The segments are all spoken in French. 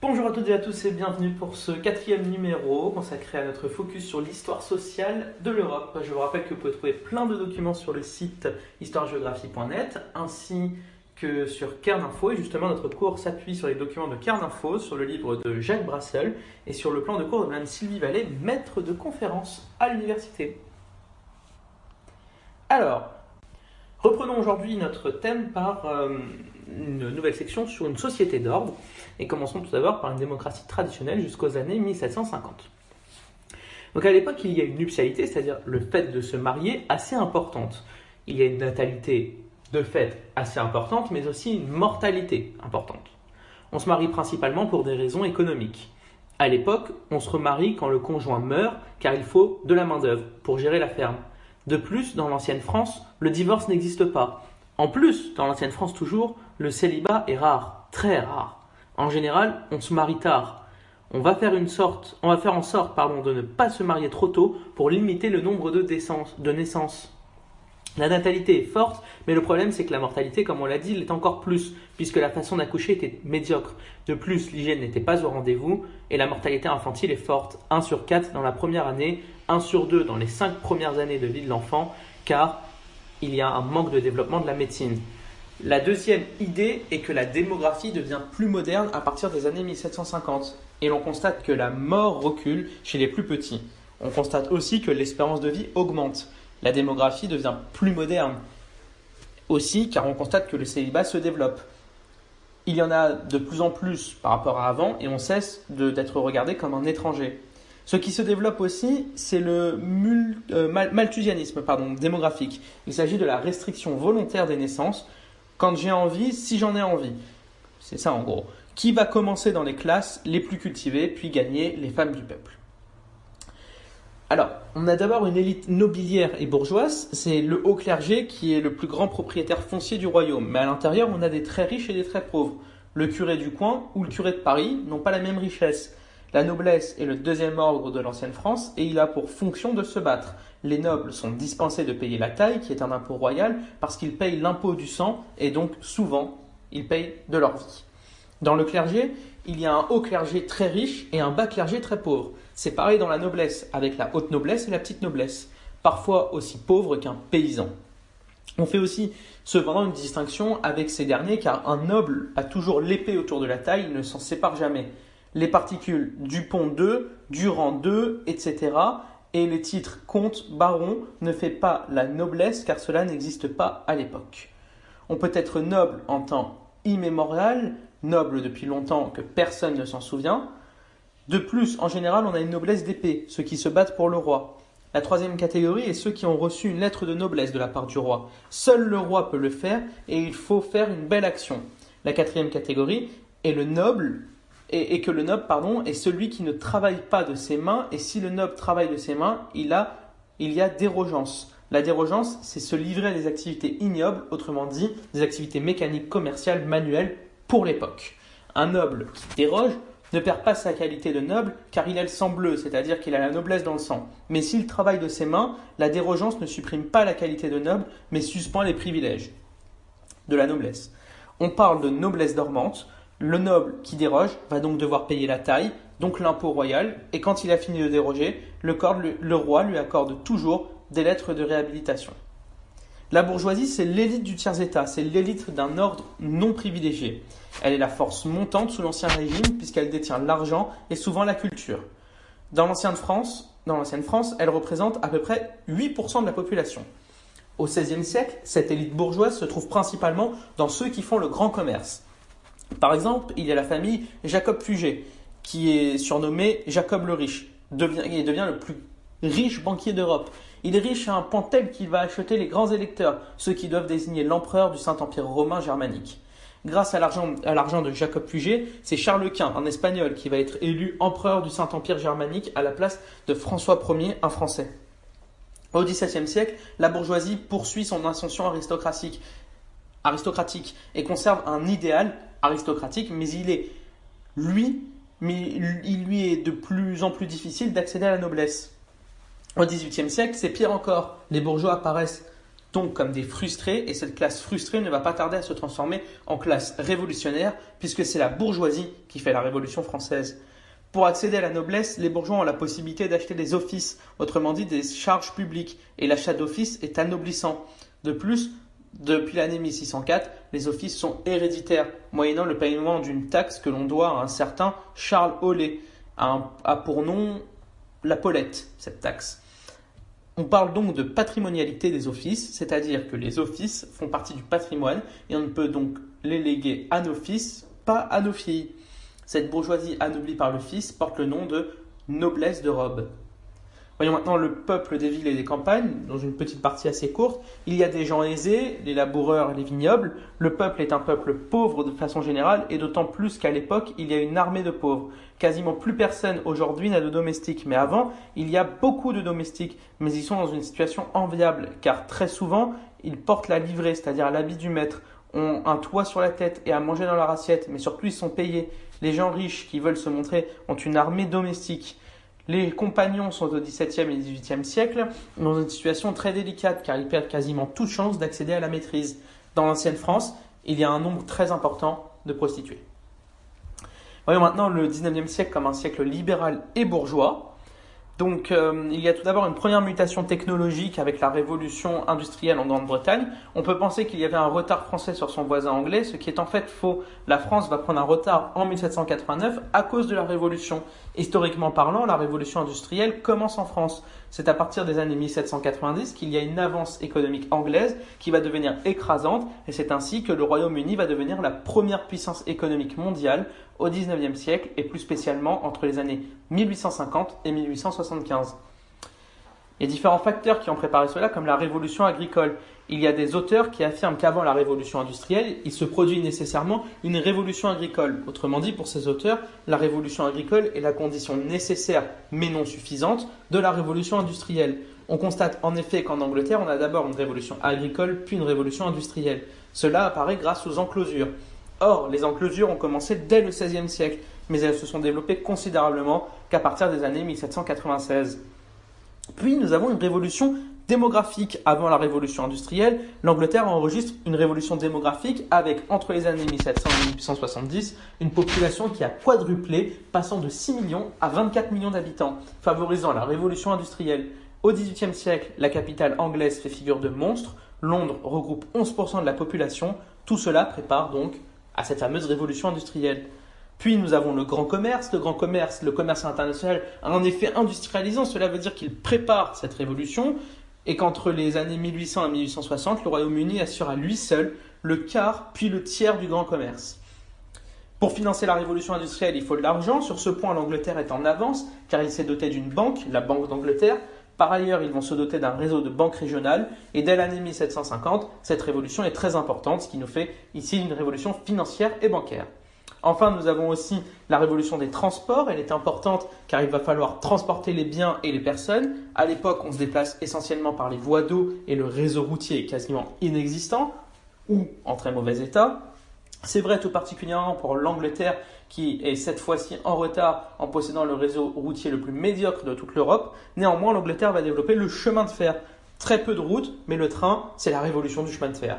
Bonjour à toutes et à tous et bienvenue pour ce quatrième numéro consacré à notre focus sur l'histoire sociale de l'Europe. Je vous rappelle que vous pouvez trouver plein de documents sur le site histoiregéographie.net ainsi que sur Kerninfo. Et justement, notre cours s'appuie sur les documents de Kerninfo, sur le livre de Jacques Brassel et sur le plan de cours de Mme Sylvie Vallée, maître de conférence à l'université. Alors, reprenons aujourd'hui notre thème par euh, une nouvelle section sur une société d'ordre et commençons tout d'abord par une démocratie traditionnelle jusqu'aux années 1750. Donc à l'époque, il y a une nuptialité, c'est-à-dire le fait de se marier, assez importante. Il y a une natalité de fait assez importante, mais aussi une mortalité importante. On se marie principalement pour des raisons économiques. À l'époque, on se remarie quand le conjoint meurt, car il faut de la main-d'œuvre pour gérer la ferme. De plus, dans l'ancienne France, le divorce n'existe pas. En plus, dans l'ancienne France toujours, le célibat est rare, très rare. En général, on se marie tard. On va faire, une sorte, on va faire en sorte pardon, de ne pas se marier trop tôt pour limiter le nombre de, de naissances. La natalité est forte, mais le problème c'est que la mortalité, comme on l'a dit, l'est encore plus, puisque la façon d'accoucher était médiocre. De plus, l'hygiène n'était pas au rendez-vous, et la mortalité infantile est forte, 1 sur 4 dans la première année, 1 sur 2 dans les 5 premières années de vie de l'enfant, car il y a un manque de développement de la médecine. La deuxième idée est que la démographie devient plus moderne à partir des années 1750, et l'on constate que la mort recule chez les plus petits. On constate aussi que l'espérance de vie augmente la démographie devient plus moderne. Aussi, car on constate que le célibat se développe. Il y en a de plus en plus par rapport à avant et on cesse d'être regardé comme un étranger. Ce qui se développe aussi, c'est le euh, malthusianisme démographique. Il s'agit de la restriction volontaire des naissances quand j'ai envie, si j'en ai envie. C'est ça en gros. Qui va commencer dans les classes les plus cultivées, puis gagner les femmes du peuple? Alors, on a d'abord une élite nobiliaire et bourgeoise, c'est le haut clergé qui est le plus grand propriétaire foncier du royaume. Mais à l'intérieur, on a des très riches et des très pauvres. Le curé du coin ou le curé de Paris n'ont pas la même richesse. La noblesse est le deuxième ordre de l'ancienne France et il a pour fonction de se battre. Les nobles sont dispensés de payer la taille, qui est un impôt royal, parce qu'ils payent l'impôt du sang et donc souvent ils payent de leur vie. Dans le clergé, il y a un haut clergé très riche et un bas clergé très pauvre. C'est pareil dans la noblesse, avec la haute noblesse et la petite noblesse, parfois aussi pauvre qu'un paysan. On fait aussi cependant une distinction avec ces derniers car un noble a toujours l'épée autour de la taille, il ne s'en sépare jamais. Les particules Dupont 2, Durand 2, etc. et les titres comte, baron ne fait pas la noblesse car cela n'existe pas à l'époque. On peut être noble en temps immémorial, noble depuis longtemps que personne ne s'en souvient, de plus, en général, on a une noblesse d'épée, ceux qui se battent pour le roi. La troisième catégorie est ceux qui ont reçu une lettre de noblesse de la part du roi. Seul le roi peut le faire et il faut faire une belle action. La quatrième catégorie est le noble et, que le noble pardon est celui qui ne travaille pas de ses mains et si le noble travaille de ses mains, il a il y a dérogeance. La dérogeance, c'est se livrer à des activités ignobles, autrement dit, des activités mécaniques, commerciales, manuelles pour l'époque. Un noble qui déroge ne perd pas sa qualité de noble, car il a le sang bleu, c'est-à-dire qu'il a la noblesse dans le sang. Mais s'il travaille de ses mains, la dérogeance ne supprime pas la qualité de noble, mais suspend les privilèges de la noblesse. On parle de noblesse dormante. Le noble qui déroge va donc devoir payer la taille, donc l'impôt royal, et quand il a fini de déroger, le, roi lui accorde toujours des lettres de réhabilitation. La bourgeoisie, c'est l'élite du tiers-État, c'est l'élite d'un ordre non privilégié. Elle est la force montante sous l'Ancien Régime puisqu'elle détient l'argent et souvent la culture. Dans l'ancienne France, dans l'ancienne France, elle représente à peu près 8% de la population. Au XVIe siècle, cette élite bourgeoise se trouve principalement dans ceux qui font le grand commerce. Par exemple, il y a la famille Jacob Puget, qui est surnommé Jacob le Riche, il devient le plus riche banquier d'Europe. Il est riche à un point tel qu'il va acheter les grands électeurs, ceux qui doivent désigner l'empereur du Saint-Empire romain germanique. Grâce à l'argent de Jacob Puget, c'est Charles Quint, un espagnol, qui va être élu empereur du Saint-Empire germanique à la place de François Ier, un Français. Au XVIIe siècle, la bourgeoisie poursuit son ascension aristocratique et conserve un idéal aristocratique, mais il est, lui, mais il lui est de plus en plus difficile d'accéder à la noblesse. Au XVIIIe siècle, c'est pire encore. Les bourgeois apparaissent donc comme des frustrés, et cette classe frustrée ne va pas tarder à se transformer en classe révolutionnaire, puisque c'est la bourgeoisie qui fait la Révolution française. Pour accéder à la noblesse, les bourgeois ont la possibilité d'acheter des offices, autrement dit des charges publiques, et l'achat d'offices est anoblissant. De plus, depuis l'année 1604, les offices sont héréditaires, moyennant le paiement d'une taxe que l'on doit à un certain Charles Hollet, a pour nom la Paulette, cette taxe. On parle donc de patrimonialité des offices, c'est-à-dire que les offices font partie du patrimoine et on ne peut donc les léguer à nos fils, pas à nos filles. Cette bourgeoisie anoblie par le Fils porte le nom de noblesse de robe. Voyons maintenant le peuple des villes et des campagnes, dans une petite partie assez courte. Il y a des gens aisés, les laboureurs, les vignobles. Le peuple est un peuple pauvre de façon générale, et d'autant plus qu'à l'époque, il y a une armée de pauvres. Quasiment plus personne aujourd'hui n'a de domestiques, mais avant, il y a beaucoup de domestiques, mais ils sont dans une situation enviable, car très souvent, ils portent la livrée, c'est-à-dire l'habit du maître, ont un toit sur la tête et à manger dans leur assiette, mais surtout ils sont payés. Les gens riches qui veulent se montrer ont une armée domestique. Les compagnons sont au XVIIe et XVIIIe siècle dans une situation très délicate car ils perdent quasiment toute chance d'accéder à la maîtrise. Dans l'ancienne France, il y a un nombre très important de prostituées. Voyons maintenant le XIXe siècle comme un siècle libéral et bourgeois. Donc euh, il y a tout d'abord une première mutation technologique avec la révolution industrielle en Grande-Bretagne. On peut penser qu'il y avait un retard français sur son voisin anglais, ce qui est en fait faux. La France va prendre un retard en 1789 à cause de la révolution. Historiquement parlant, la révolution industrielle commence en France. C'est à partir des années 1790 qu'il y a une avance économique anglaise qui va devenir écrasante et c'est ainsi que le Royaume-Uni va devenir la première puissance économique mondiale au XIXe siècle et plus spécialement entre les années 1850 et 1875. Il y a différents facteurs qui ont préparé cela, comme la révolution agricole. Il y a des auteurs qui affirment qu'avant la révolution industrielle, il se produit nécessairement une révolution agricole. Autrement dit, pour ces auteurs, la révolution agricole est la condition nécessaire, mais non suffisante, de la révolution industrielle. On constate en effet qu'en Angleterre, on a d'abord une révolution agricole, puis une révolution industrielle. Cela apparaît grâce aux enclosures. Or, les enclosures ont commencé dès le XVIe siècle, mais elles se sont développées considérablement qu'à partir des années 1796. Puis nous avons une révolution démographique. Avant la révolution industrielle, l'Angleterre enregistre une révolution démographique avec, entre les années 1700 et 1870, une population qui a quadruplé, passant de 6 millions à 24 millions d'habitants, favorisant la révolution industrielle. Au XVIIIe siècle, la capitale anglaise fait figure de monstre, Londres regroupe 11% de la population, tout cela prépare donc à cette fameuse révolution industrielle. Puis nous avons le grand commerce. Le grand commerce, le commerce international a un effet industrialisant. Cela veut dire qu'il prépare cette révolution et qu'entre les années 1800 et 1860, le Royaume-Uni assure à lui seul le quart puis le tiers du grand commerce. Pour financer la révolution industrielle, il faut de l'argent. Sur ce point, l'Angleterre est en avance car il s'est doté d'une banque, la Banque d'Angleterre. Par ailleurs, ils vont se doter d'un réseau de banques régionales et dès l'année 1750, cette révolution est très importante, ce qui nous fait ici une révolution financière et bancaire. Enfin, nous avons aussi la révolution des transports. Elle est importante car il va falloir transporter les biens et les personnes. À l'époque, on se déplace essentiellement par les voies d'eau et le réseau routier est quasiment inexistant ou en très mauvais état. C'est vrai tout particulièrement pour l'Angleterre qui est cette fois-ci en retard en possédant le réseau routier le plus médiocre de toute l'Europe. Néanmoins, l'Angleterre va développer le chemin de fer. Très peu de routes, mais le train, c'est la révolution du chemin de fer.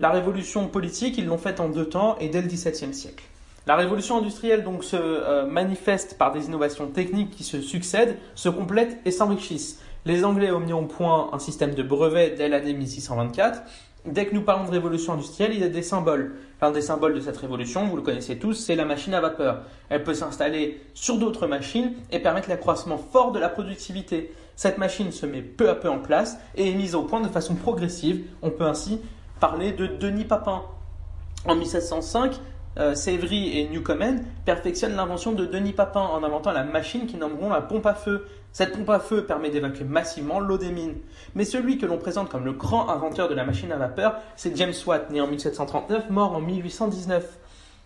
La révolution politique, ils l'ont faite en deux temps et dès le XVIIe siècle. La révolution industrielle donc se euh, manifeste par des innovations techniques qui se succèdent, se complètent et s'enrichissent. Les Anglais ont mis au point un système de brevets dès l'année 1624. Dès que nous parlons de révolution industrielle, il y a des symboles. L'un des symboles de cette révolution, vous le connaissez tous, c'est la machine à vapeur. Elle peut s'installer sur d'autres machines et permettre l'accroissement fort de la productivité. Cette machine se met peu à peu en place et est mise au point de façon progressive. On peut ainsi parler de Denis Papin. En 1705, euh, et Newcomen perfectionnent l'invention de Denis Papin en inventant la machine qu'ils nommeront la pompe à feu. Cette pompe à feu permet d'évacuer massivement l'eau des mines. Mais celui que l'on présente comme le grand inventeur de la machine à vapeur, c'est James Watt, né en 1739, mort en 1819.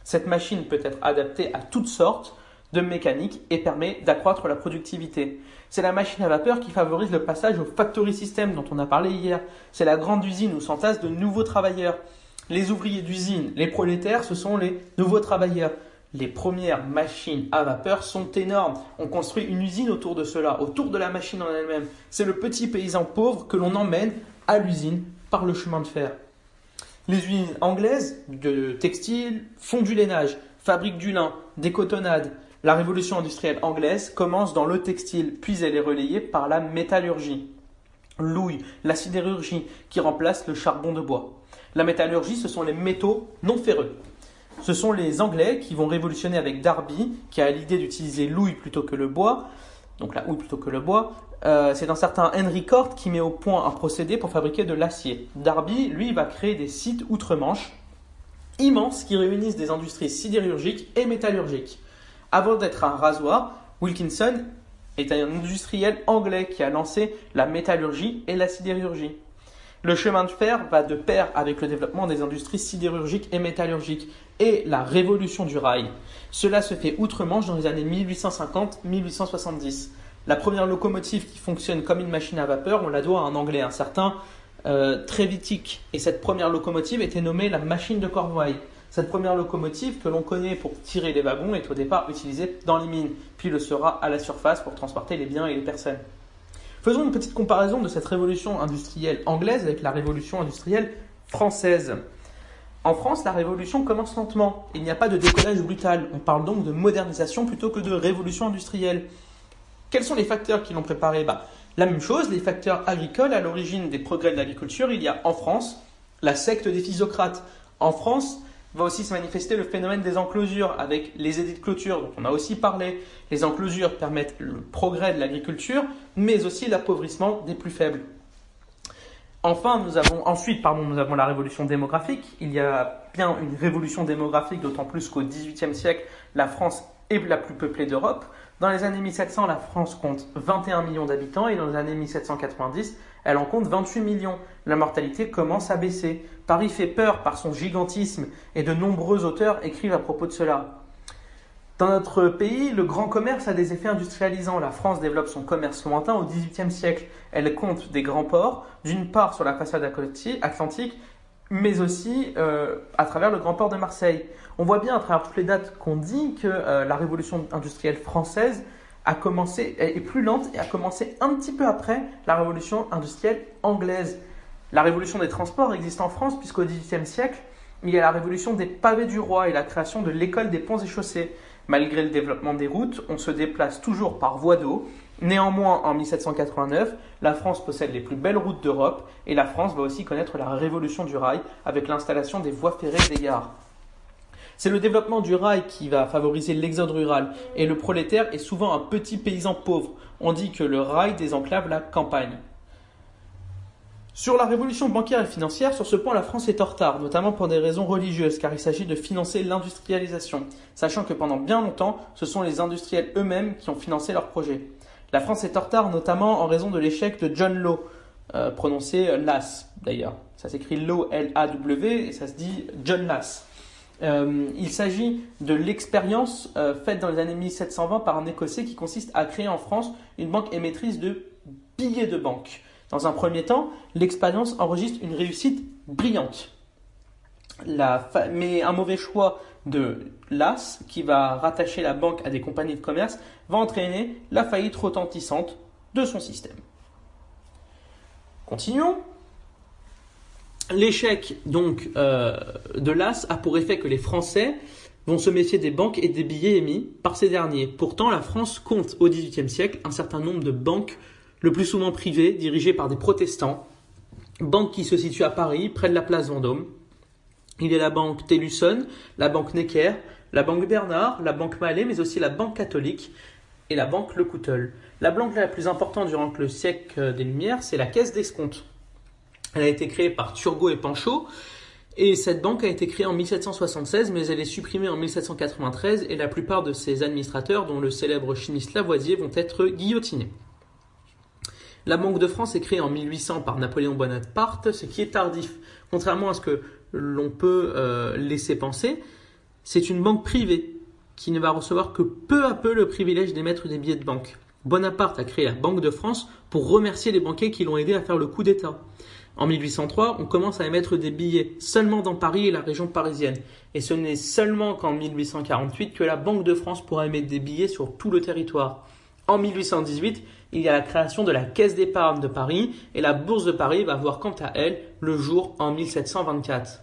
Cette machine peut être adaptée à toutes sortes de mécaniques et permet d'accroître la productivité. C'est la machine à vapeur qui favorise le passage au factory system dont on a parlé hier. C'est la grande usine où s'entassent de nouveaux travailleurs. Les ouvriers d'usine, les prolétaires, ce sont les nouveaux travailleurs. Les premières machines à vapeur sont énormes. On construit une usine autour de cela, autour de la machine en elle-même. C'est le petit paysan pauvre que l'on emmène à l'usine par le chemin de fer. Les usines anglaises de textile font du lainage, fabriquent du lin, des cotonnades. La révolution industrielle anglaise commence dans le textile, puis elle est relayée par la métallurgie. L'ouille, la sidérurgie, qui remplace le charbon de bois. La métallurgie, ce sont les métaux non ferreux. Ce sont les Anglais qui vont révolutionner avec Darby, qui a l'idée d'utiliser l'ouille plutôt que le bois, donc la houille plutôt que le bois. Euh, c'est un certain Henry Cort qui met au point un procédé pour fabriquer de l'acier. Darby, lui, va créer des sites outre-Manche immenses qui réunissent des industries sidérurgiques et métallurgiques. Avant d'être un rasoir, Wilkinson est un industriel anglais qui a lancé la métallurgie et la sidérurgie. Le chemin de fer va de pair avec le développement des industries sidérurgiques et métallurgiques et la révolution du rail. Cela se fait outre-Manche dans les années 1850-1870. La première locomotive qui fonctionne comme une machine à vapeur, on la doit à un Anglais, un certain euh. Et cette première locomotive était nommée la machine de Cornouailles. Cette première locomotive que l'on connaît pour tirer les wagons est au départ utilisée dans les mines, puis le sera à la surface pour transporter les biens et les personnes. Faisons une petite comparaison de cette révolution industrielle anglaise avec la révolution industrielle française. En France, la révolution commence lentement. Il n'y a pas de décollage brutal. On parle donc de modernisation plutôt que de révolution industrielle. Quels sont les facteurs qui l'ont préparé? Bah, La même chose, les facteurs agricoles à l'origine des progrès de l'agriculture. Il y a en France la secte des physocrates. En France, va aussi se manifester le phénomène des enclosures avec les édits de clôture dont on a aussi parlé. Les enclosures permettent le progrès de l'agriculture, mais aussi l'appauvrissement des plus faibles. Enfin, nous avons ensuite, pardon, nous la révolution démographique. Il y a bien une révolution démographique, d'autant plus qu'au XVIIIe siècle, la France est la plus peuplée d'Europe. Dans les années 1700, la France compte 21 millions d'habitants et dans les années 1790, elle en compte 28 millions. La mortalité commence à baisser. Paris fait peur par son gigantisme et de nombreux auteurs écrivent à propos de cela. Dans notre pays, le grand commerce a des effets industrialisants. La France développe son commerce lointain au XVIIIe siècle. Elle compte des grands ports, d'une part sur la façade atlantique, mais aussi euh, à travers le grand port de Marseille. On voit bien à travers toutes les dates qu'on dit que euh, la révolution industrielle française a commencé, est plus lente et a commencé un petit peu après la révolution industrielle anglaise. La révolution des transports existe en France puisqu'au XVIIIe siècle, il y a la révolution des pavés du roi et la création de l'école des ponts et chaussées. Malgré le développement des routes, on se déplace toujours par voie d'eau. Néanmoins, en 1789, la France possède les plus belles routes d'Europe et la France va aussi connaître la révolution du rail avec l'installation des voies ferrées des gares. C'est le développement du rail qui va favoriser l'exode rural et le prolétaire est souvent un petit paysan pauvre. On dit que le rail désenclave la campagne. Sur la révolution bancaire et financière, sur ce point, la France est en retard, notamment pour des raisons religieuses, car il s'agit de financer l'industrialisation, sachant que pendant bien longtemps, ce sont les industriels eux-mêmes qui ont financé leurs projets. La France est en retard, notamment en raison de l'échec de John Law, euh, prononcé Lass d'ailleurs. Ça s'écrit Law, L-A-W, et ça se dit John Lass. Euh, il s'agit de l'expérience euh, faite dans les années 1720 par un Écossais qui consiste à créer en France une banque émettrice de billets de banque. Dans un premier temps, l'expérience enregistre une réussite brillante. mais un mauvais choix de l'AS, qui va rattacher la banque à des compagnies de commerce, va entraîner la faillite retentissante de son système. Continuons. L'échec donc euh, de l'AS a pour effet que les Français vont se méfier des banques et des billets émis par ces derniers. Pourtant, la France compte au XVIIIe siècle un certain nombre de banques, le plus souvent privées, dirigées par des protestants, banques qui se situent à Paris, près de la place Vendôme. Il y a la banque Tellusson, la banque Necker, la banque Bernard, la banque Mallet, mais aussi la banque catholique et la banque Le Couteul. La banque la plus importante durant le siècle des Lumières, c'est la Caisse d'escompte. Elle a été créée par Turgot et Panchaud. Et cette banque a été créée en 1776, mais elle est supprimée en 1793 et la plupart de ses administrateurs, dont le célèbre chimiste Lavoisier, vont être guillotinés. La Banque de France est créée en 1800 par Napoléon Bonaparte, ce qui est tardif. Contrairement à ce que l'on peut euh, laisser penser, c'est une banque privée qui ne va recevoir que peu à peu le privilège d'émettre des billets de banque. Bonaparte a créé la Banque de France pour remercier les banquiers qui l'ont aidé à faire le coup d'État. En 1803, on commence à émettre des billets seulement dans Paris et la région parisienne. Et ce n'est seulement qu'en 1848 que la Banque de France pourra émettre des billets sur tout le territoire. En 1818, il y a la création de la Caisse d'épargne de Paris et la Bourse de Paris va voir quant à elle le jour en 1724.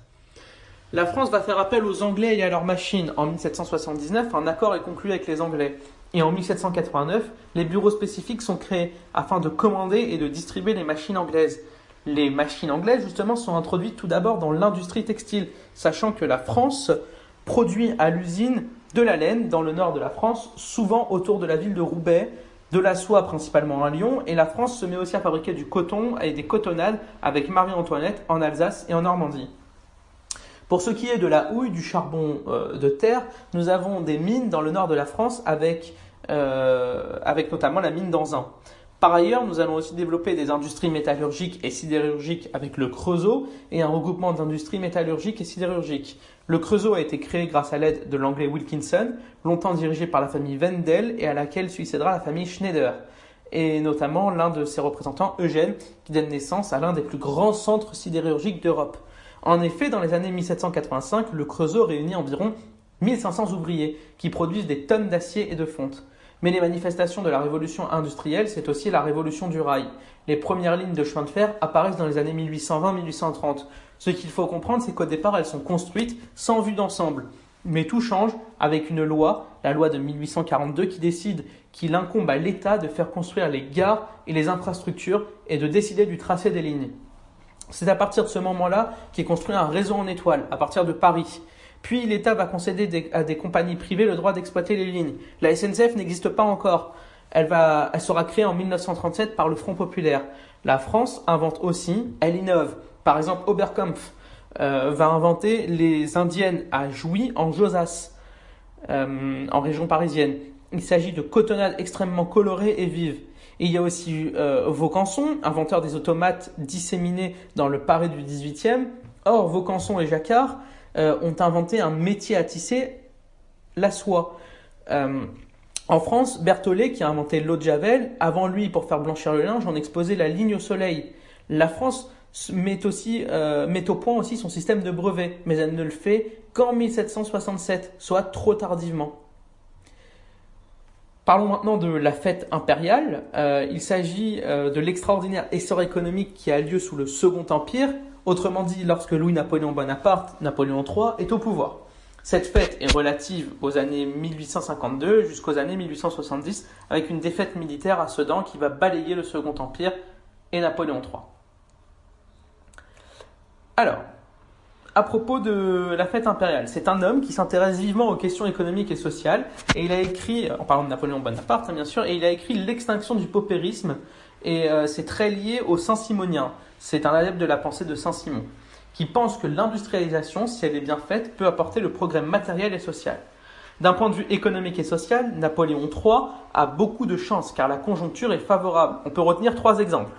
La France va faire appel aux Anglais et à leurs machines. En 1779, un accord est conclu avec les Anglais. Et en 1789, les bureaux spécifiques sont créés afin de commander et de distribuer les machines anglaises. Les machines anglaises, justement, sont introduites tout d'abord dans l'industrie textile, sachant que la France produit à l'usine de la laine dans le nord de la France, souvent autour de la ville de Roubaix, de la soie principalement à Lyon, et la France se met aussi à fabriquer du coton et des cotonnades avec Marie-Antoinette en Alsace et en Normandie. Pour ce qui est de la houille, du charbon euh, de terre, nous avons des mines dans le nord de la France avec, euh, avec notamment la mine d'Anzin. Par ailleurs, nous allons aussi développer des industries métallurgiques et sidérurgiques avec le Creusot et un regroupement d'industries métallurgiques et sidérurgiques. Le Creusot a été créé grâce à l'aide de l'anglais Wilkinson, longtemps dirigé par la famille Wendell et à laquelle succédera la famille Schneider, et notamment l'un de ses représentants, Eugène, qui donne naissance à l'un des plus grands centres sidérurgiques d'Europe. En effet, dans les années 1785, le Creusot réunit environ 1500 ouvriers qui produisent des tonnes d'acier et de fonte. Mais les manifestations de la révolution industrielle, c'est aussi la révolution du rail. Les premières lignes de chemin de fer apparaissent dans les années 1820-1830. Ce qu'il faut comprendre, c'est qu'au départ, elles sont construites sans vue d'ensemble. Mais tout change avec une loi, la loi de 1842, qui décide qu'il incombe à l'État de faire construire les gares et les infrastructures et de décider du tracé des lignes. C'est à partir de ce moment-là qu'est construit un réseau en étoile, à partir de Paris. Puis l'État va concéder à des compagnies privées le droit d'exploiter les lignes. La SNCF n'existe pas encore. Elle, sera créée en 1937 par le Front populaire. La France invente aussi, elle innove. Par exemple, Oberkampf euh, va inventer les indiennes à Jouy en Josas, euh, en région parisienne. Il s'agit de cotonnades extrêmement colorées et vives. Il y a aussi euh, Vaucanson, inventeur des automates disséminés dans le Paris du 18e. Or, Vaucanson et Jacquard euh, ont inventé un métier à tisser, la soie. Euh, en France, Berthollet, qui a inventé l'eau de Javel, avant lui, pour faire blanchir le linge, en exposait la ligne au soleil. La France met, aussi, euh, met au point aussi son système de brevet, mais elle ne le fait qu'en 1767, soit trop tardivement. Parlons maintenant de la fête impériale. il s'agit de l'extraordinaire essor économique qui a lieu sous le Second Empire, Autrement dit, lorsque Louis-Napoléon Bonaparte, Napoléon III, est au pouvoir. Cette fête est relative aux années 1852 jusqu'aux années 1870, avec une défaite militaire à Sedan qui va balayer le Second Empire et Napoléon III. Alors, à propos de la fête impériale, c'est un homme qui s'intéresse vivement aux questions économiques et sociales, et il a écrit, en parlant de Napoléon Bonaparte hein, bien sûr, et il a écrit L'extinction du paupérisme, et euh, c'est très lié au Saint-Simonien. C'est un adepte de la pensée de Saint-Simon, qui pense que l'industrialisation, si elle est bien faite, peut apporter le progrès matériel et social. D'un point de vue économique et social, Napoléon III a beaucoup de chance car la conjoncture est favorable. On peut retenir trois exemples.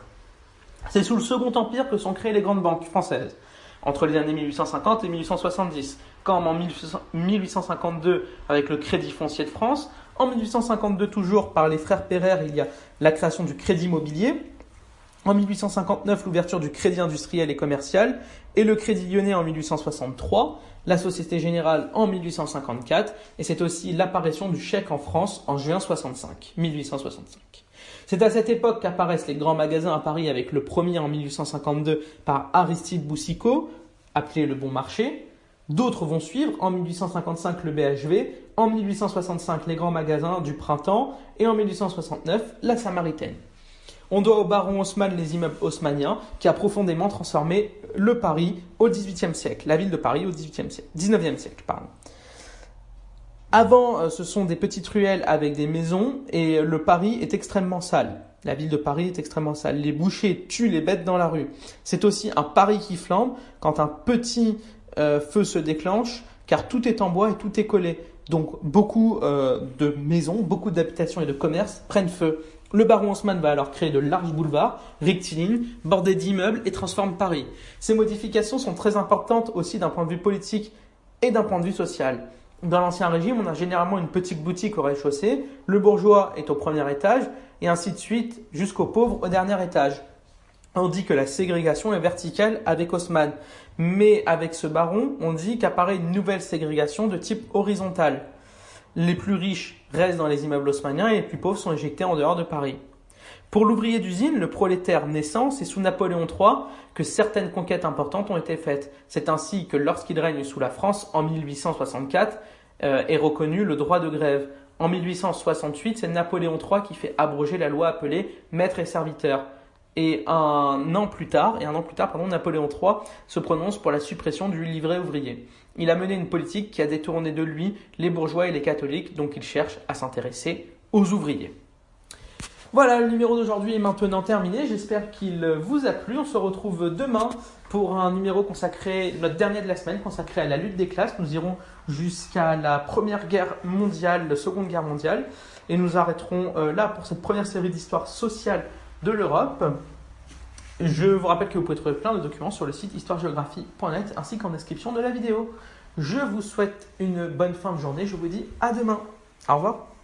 C'est sous le Second Empire que sont créées les grandes banques françaises, entre les années 1850 et 1870, comme en 1852 avec le Crédit foncier de France, en 1852 toujours par les frères Perrer, il y a la création du crédit immobilier, en 1859, l'ouverture du crédit industriel et commercial et le crédit lyonnais en 1863, la Société Générale en 1854 et c'est aussi l'apparition du chèque en France en juin 65, 1865. C'est à cette époque qu'apparaissent les grands magasins à Paris avec le premier en 1852 par Aristide Boussicot, appelé le Bon Marché. D'autres vont suivre, en 1855 le BHV, en 1865 les grands magasins du printemps et en 1869 la Samaritaine. On doit au baron Haussmann les immeubles haussmanniens qui a profondément transformé le Paris au XVIIIe siècle, la ville de Paris au XVIIIe siècle, XIXe siècle, pardon. Avant, euh, ce sont des petites ruelles avec des maisons et le Paris est extrêmement sale. La ville de Paris est extrêmement sale. Les bouchers tuent les bêtes dans la rue. C'est aussi un Paris qui flambe quand un petit euh, feu se déclenche car tout est en bois et tout est collé. Donc beaucoup euh, de maisons, beaucoup d'habitations et de commerces prennent feu. Le baron Haussmann va alors créer de larges boulevards, rectilignes, bordés d'immeubles et transforme Paris. Ces modifications sont très importantes aussi d'un point de vue politique et d'un point de vue social. Dans l'Ancien Régime, on a généralement une petite boutique au rez-de-chaussée, le bourgeois est au premier étage, et ainsi de suite jusqu'au pauvre au dernier étage. On dit que la ségrégation est verticale avec Haussmann, mais avec ce baron, on dit qu'apparaît une nouvelle ségrégation de type horizontal. Les plus riches restent dans les immeubles haussmanniens et les plus pauvres sont éjectés en dehors de Paris. Pour l'ouvrier d'usine, le prolétaire naissant, c'est sous Napoléon III que certaines conquêtes importantes ont été faites. C'est ainsi que lorsqu'il règne sous la France en 1864 euh, est reconnu le droit de grève. En 1868, c'est Napoléon III qui fait abroger la loi appelée maître et serviteur. Et un an plus tard, et un an plus tard, pardon, Napoléon III se prononce pour la suppression du livret ouvrier. Il a mené une politique qui a détourné de lui les bourgeois et les catholiques, donc il cherche à s'intéresser aux ouvriers. Voilà, le numéro d'aujourd'hui est maintenant terminé. J'espère qu'il vous a plu. On se retrouve demain pour un numéro consacré, notre dernier de la semaine, consacré à la lutte des classes. Nous irons jusqu'à la Première Guerre mondiale, la Seconde Guerre mondiale. Et nous arrêterons euh, là pour cette première série d'histoire sociale de l'Europe. Je vous rappelle que vous pouvez trouver plein de documents sur le site histoiregéographie.net ainsi qu'en description de la vidéo. Je vous souhaite une bonne fin de journée. Je vous dis à demain. Au revoir.